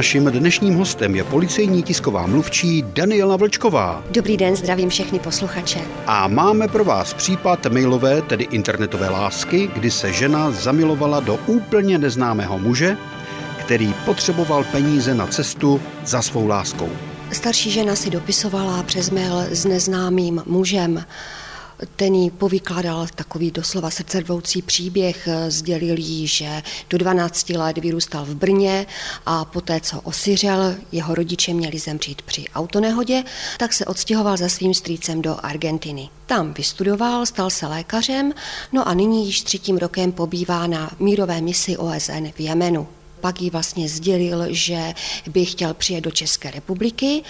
Naším dnešním hostem je policejní tisková mluvčí Daniela Vlčková. Dobrý den, zdravím všechny posluchače. A máme pro vás případ mailové, tedy internetové lásky, kdy se žena zamilovala do úplně neznámého muže, který potřeboval peníze na cestu za svou láskou. Starší žena si dopisovala přes mail s neznámým mužem. Ten jí povykládal takový doslova srdcervoucí příběh, sdělil jí, že do 12 let vyrůstal v Brně a poté, co osiřel, jeho rodiče měli zemřít při autonehodě, tak se odstěhoval za svým strýcem do Argentiny. Tam vystudoval, stal se lékařem, no a nyní již třetím rokem pobývá na mírové misi OSN v Jemenu pak jí vlastně sdělil, že by chtěl přijet do České republiky,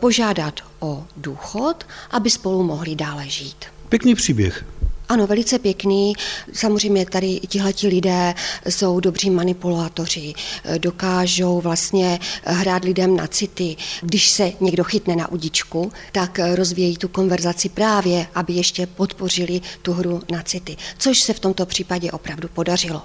požádat o důchod, aby spolu mohli dále žít. Pěkný příběh. Ano, velice pěkný. Samozřejmě tady tihleti lidé jsou dobří manipulátoři, dokážou vlastně hrát lidem na city. Když se někdo chytne na udičku, tak rozvíjí tu konverzaci právě, aby ještě podpořili tu hru na city, což se v tomto případě opravdu podařilo.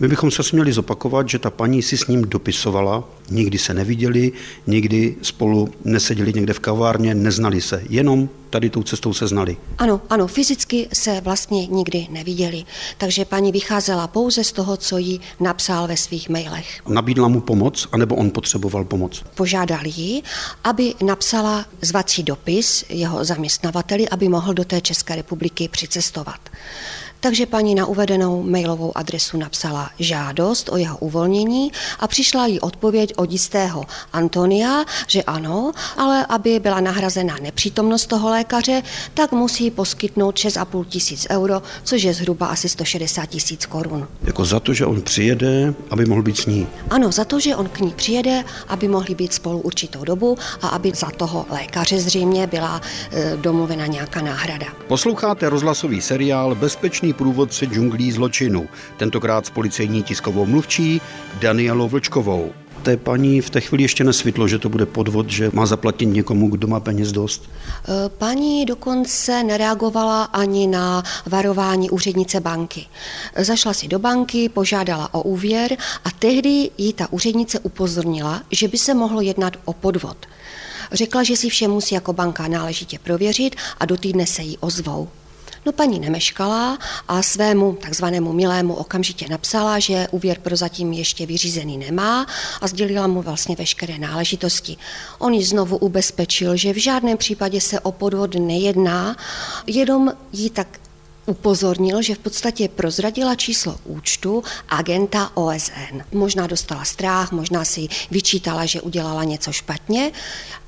My bychom se směli zopakovat, že ta paní si s ním dopisovala, nikdy se neviděli, nikdy spolu neseděli někde v kavárně, neznali se, jenom tady tou cestou se znali. Ano, ano, fyzicky se vlastně nikdy neviděli, takže paní vycházela pouze z toho, co jí napsal ve svých mailech. Nabídla mu pomoc, anebo on potřeboval pomoc? Požádal ji, aby napsala zvací dopis jeho zaměstnavateli, aby mohl do té České republiky přicestovat. Takže paní na uvedenou mailovou adresu napsala žádost o jeho uvolnění a přišla jí odpověď od jistého Antonia, že ano, ale aby byla nahrazena nepřítomnost toho lékaře, tak musí poskytnout 6,5 tisíc euro, což je zhruba asi 160 tisíc korun. Jako za to, že on přijede, aby mohl být s ní? Ano, za to, že on k ní přijede, aby mohli být spolu určitou dobu a aby za toho lékaře zřejmě byla e, domluvena nějaká náhrada. Posloucháte rozhlasový seriál Bezpečný společný průvodce džunglí zločinu, tentokrát s policejní tiskovou mluvčí Danielou Vlčkovou. Té paní v té chvíli ještě nesvětlo, že to bude podvod, že má zaplatit někomu, kdo má peněz dost? E, paní dokonce nereagovala ani na varování úřednice banky. Zašla si do banky, požádala o úvěr a tehdy jí ta úřednice upozornila, že by se mohlo jednat o podvod. Řekla, že si vše musí jako banka náležitě prověřit a do týdne se jí ozvou. No paní nemeškala a svému takzvanému milému okamžitě napsala, že úvěr prozatím ještě vyřízený nemá a sdělila mu vlastně veškeré náležitosti. On ji znovu ubezpečil, že v žádném případě se o podvod nejedná, jenom jí tak upozornil, že v podstatě prozradila číslo účtu agenta OSN. Možná dostala strach, možná si vyčítala, že udělala něco špatně,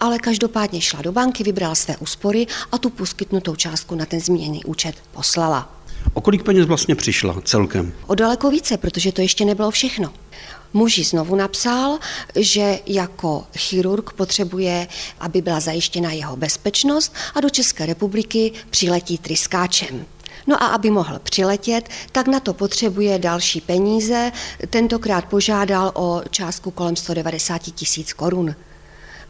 ale každopádně šla do banky, vybrala své úspory a tu poskytnutou částku na ten zmíněný účet poslala. O kolik peněz vlastně přišla celkem? O daleko více, protože to ještě nebylo všechno. Muži znovu napsal, že jako chirurg potřebuje, aby byla zajištěna jeho bezpečnost a do České republiky přiletí tryskáčem. No a aby mohl přiletět, tak na to potřebuje další peníze. Tentokrát požádal o částku kolem 190 tisíc korun.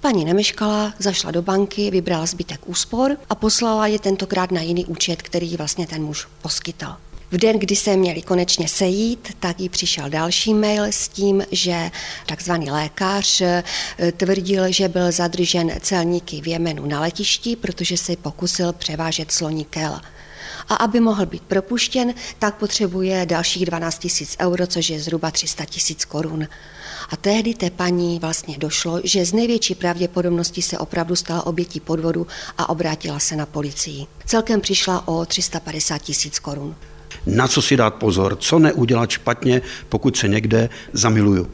Paní nemeškala, zašla do banky, vybrala zbytek úspor a poslala je tentokrát na jiný účet, který vlastně ten muž poskytl. V den, kdy se měli konečně sejít, tak jí přišel další mail s tím, že takzvaný lékař eh, tvrdil, že byl zadržen celníky v Jemenu na letišti, protože se pokusil převážet sloní kel a aby mohl být propuštěn, tak potřebuje dalších 12 tisíc euro, což je zhruba 300 tisíc korun. A tehdy té paní vlastně došlo, že z největší pravděpodobnosti se opravdu stala obětí podvodu a obrátila se na policii. Celkem přišla o 350 tisíc korun. Na co si dát pozor, co neudělat špatně, pokud se někde zamiluju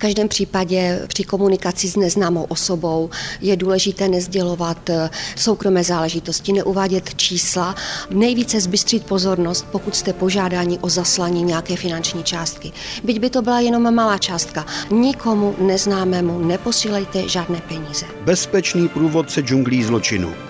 každém případě při komunikaci s neznámou osobou je důležité nezdělovat eh, soukromé záležitosti, neuvádět čísla, nejvíce zbystřit pozornost, pokud jste požádáni o zaslání nějaké finanční částky. Byť by to byla jenom malá částka, nikomu neznámému neposílejte žádné peníze. Bezpečný průvodce džunglí zločinu.